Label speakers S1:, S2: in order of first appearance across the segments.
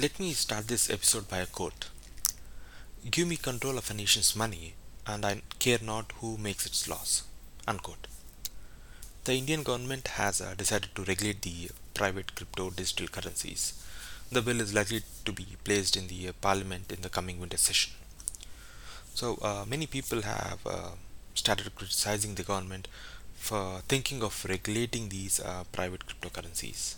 S1: Let me start this episode by a quote Give me control of a nation's money, and I care not who makes its laws. Unquote. The Indian government has uh, decided to regulate the private crypto digital currencies. The bill is likely to be placed in the uh, parliament in the coming winter session. So, uh, many people have uh, started criticizing the government for thinking of regulating these uh, private cryptocurrencies.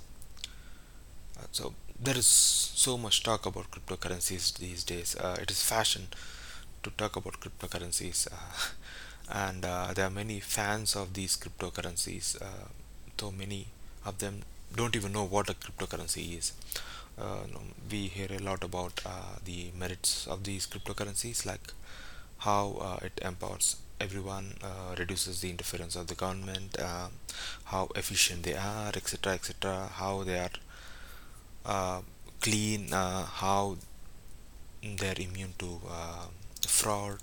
S1: Uh, so, there is so much talk about cryptocurrencies these days. Uh, it is fashion to talk about cryptocurrencies, uh, and uh, there are many fans of these cryptocurrencies. Uh, though many of them don't even know what a cryptocurrency is. Uh, we hear a lot about uh, the merits of these cryptocurrencies, like how it empowers everyone, reduces the interference of the government, how efficient they are, etc., etc., how they are clean, uh, how they're immune to uh, fraud,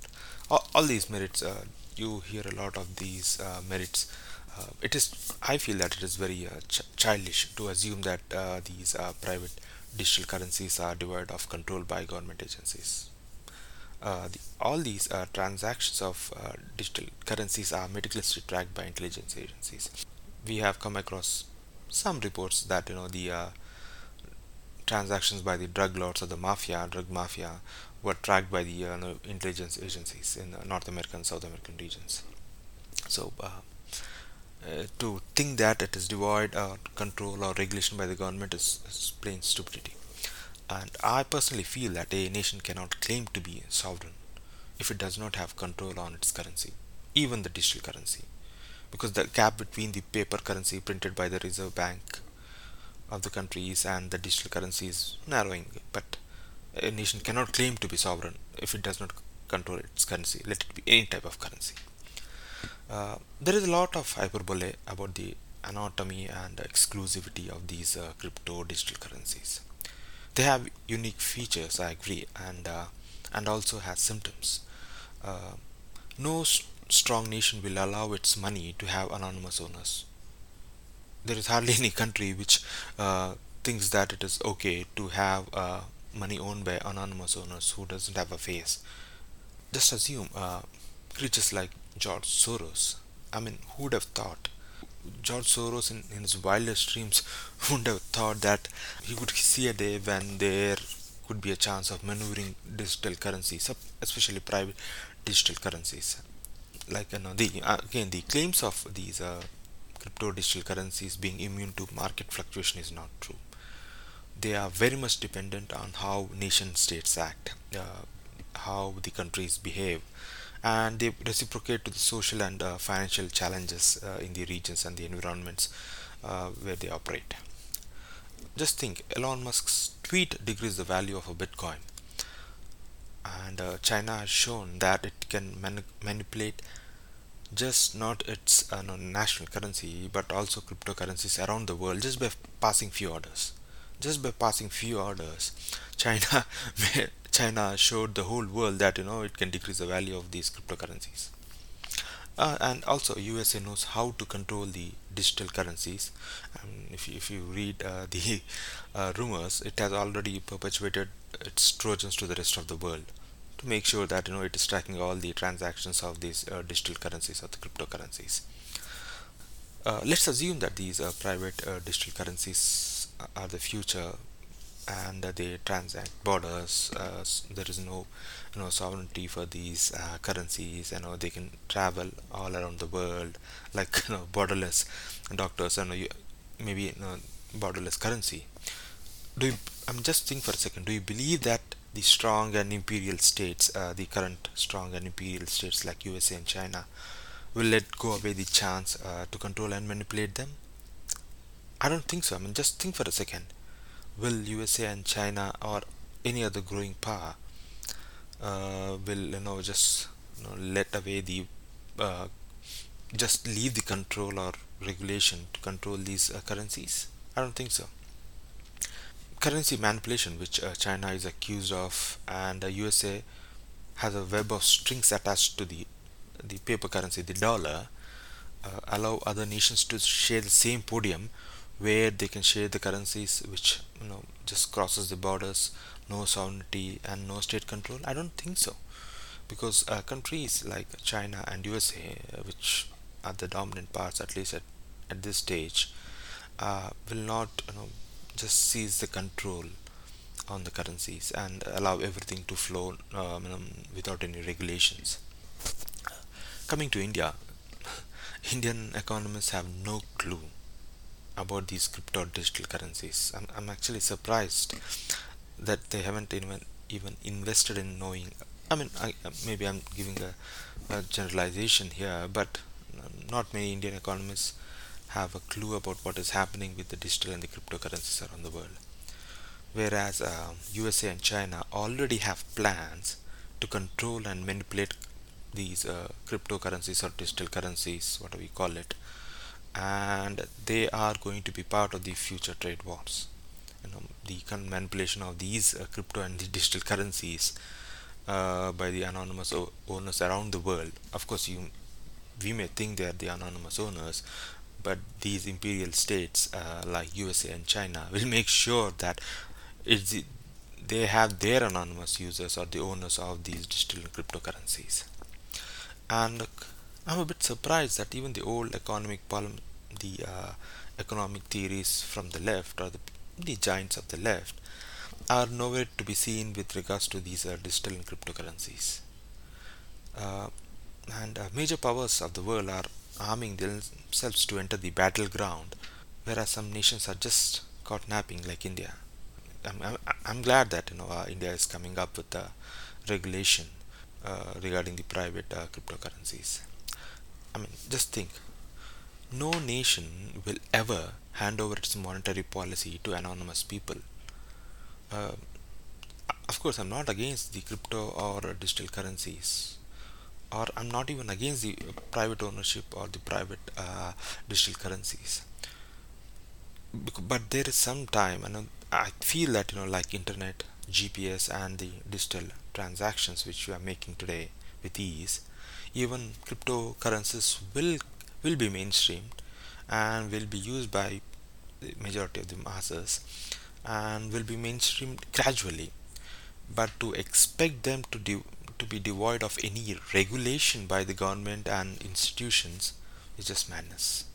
S1: all, all these merits. Uh, you hear a lot of these uh, merits. Uh, it is, I feel that it is very uh, ch- childish to assume that uh, these uh, private digital currencies are devoid of control by government agencies. Uh, the, all these uh, transactions of uh, digital currencies are meticulously tracked by intelligence agencies. We have come across some reports that you know the uh, transactions by the drug lords or the mafia, drug mafia, were tracked by the uh, intelligence agencies in uh, North American South American regions. So, uh, uh, to think that it is devoid of control or regulation by the government is, is plain stupidity. And I personally feel that a nation cannot claim to be sovereign if it does not have control on its currency, even the digital currency, because the gap between the paper currency printed by the Reserve Bank of the countries and the digital currency is narrowing. But a nation cannot claim to be sovereign if it does not control its currency, let it be any type of currency. Uh, there is a lot of hyperbole about the anatomy and exclusivity of these uh, crypto digital currencies. They have unique features, I agree, and uh, and also has symptoms. Uh, no s- strong nation will allow its money to have anonymous owners. There is hardly any country which uh, thinks that it is okay to have uh, money owned by anonymous owners who doesn't have a face. Just assume uh, creatures like George Soros. I mean, who would have thought? George Soros, in, in his wildest dreams, wouldn't have thought that he could see a day when there could be a chance of maneuvering digital currencies, especially private digital currencies. Like you know, the uh, again the claims of these uh, crypto digital currencies being immune to market fluctuation is not true. They are very much dependent on how nation states act, uh, how the countries behave, and they reciprocate to the social and uh, financial challenges uh, in the regions and the environments uh, where they operate. Just think Elon Musk's tweet decreased the value of a Bitcoin, and uh, China has shown that it can mani- manipulate just not its uh, no, national currency but also cryptocurrencies around the world just by passing few orders. Just by passing few orders, China China showed the whole world that you know it can decrease the value of these cryptocurrencies. Uh, and also USA knows how to control the digital currencies. If, you, if you read uh, the uh, rumors, it has already perpetuated its trojans to the rest of the world to make sure that you know it is tracking all the transactions of these uh, digital currencies or the cryptocurrencies. Uh, let's assume that these uh, private uh, digital currencies are the future and they transact borders. Uh, there is no, you know, sovereignty for these uh, currencies. You know, they can travel all around the world, like you know, borderless doctors. And you, maybe you know, borderless currency. Do you, I'm just think for a second. Do you believe that the strong and imperial states, uh, the current strong and imperial states like USA and China, will let go away the chance uh, to control and manipulate them? I don't think so. I mean, just think for a second will USA and China or any other growing power uh, will you know just you know, let away the uh, just leave the control or regulation to control these uh, currencies? I don't think so. Currency manipulation, which uh, China is accused of, and USA has a web of strings attached to the the paper currency, the dollar, uh, allow other nations to share the same podium where they can share the currencies which you know just crosses the borders no sovereignty and no state control. I don't think so because uh, countries like china and usa uh, which are the dominant parts at least at, at this stage uh, will not you know just seize the control on the currencies and allow everything to flow um, um without any regulations coming to india indian economists have no clue about these crypto digital currencies. I'm, I'm actually surprised that they haven't even even invested in knowing. I mean, I, uh, maybe I'm giving a, a generalization here, but um, not many Indian economists have a clue about what is happening with the digital and the cryptocurrencies around the world. Whereas uh, USA and China already have plans to control and manipulate these uh, cryptocurrencies or digital currencies, whatever we call it, and they are going to be part of the future trade wars you know the manipulation of these uh, crypto and the digital currencies uh, by the anonymous owners around the world of course you we may think they are the anonymous owners but these imperial states uh, like USA and China will make sure that it's they have their anonymous users or the owners of these digital cryptocurrencies and I'm a bit surprised that even the old economic problem, the uh, economic theories from the left or the, the giants of the left are nowhere to be seen with regards to these uh, digital cryptocurrencies. Uh, and uh, major powers of the world are arming themselves to enter the battleground, whereas some nations are just caught napping, like India. I'm, I'm, I'm glad that you know uh, India is coming up with a regulation uh, regarding the private uh, cryptocurrencies. I mean, just think no nation will ever hand over its monetary policy to anonymous people. Uh, of course, I'm not against the crypto or digital currencies, or I'm not even against the private ownership or the private uh, digital currencies. But there is some time, and I feel that you know, like internet, GPS, and the digital transactions which you are making today with ease, even cryptocurrencies will will be mainstreamed and will be used by the majority of the masses and will be mainstreamed gradually but to expect them to de- to be devoid of any regulation by the government and institutions. Is just madness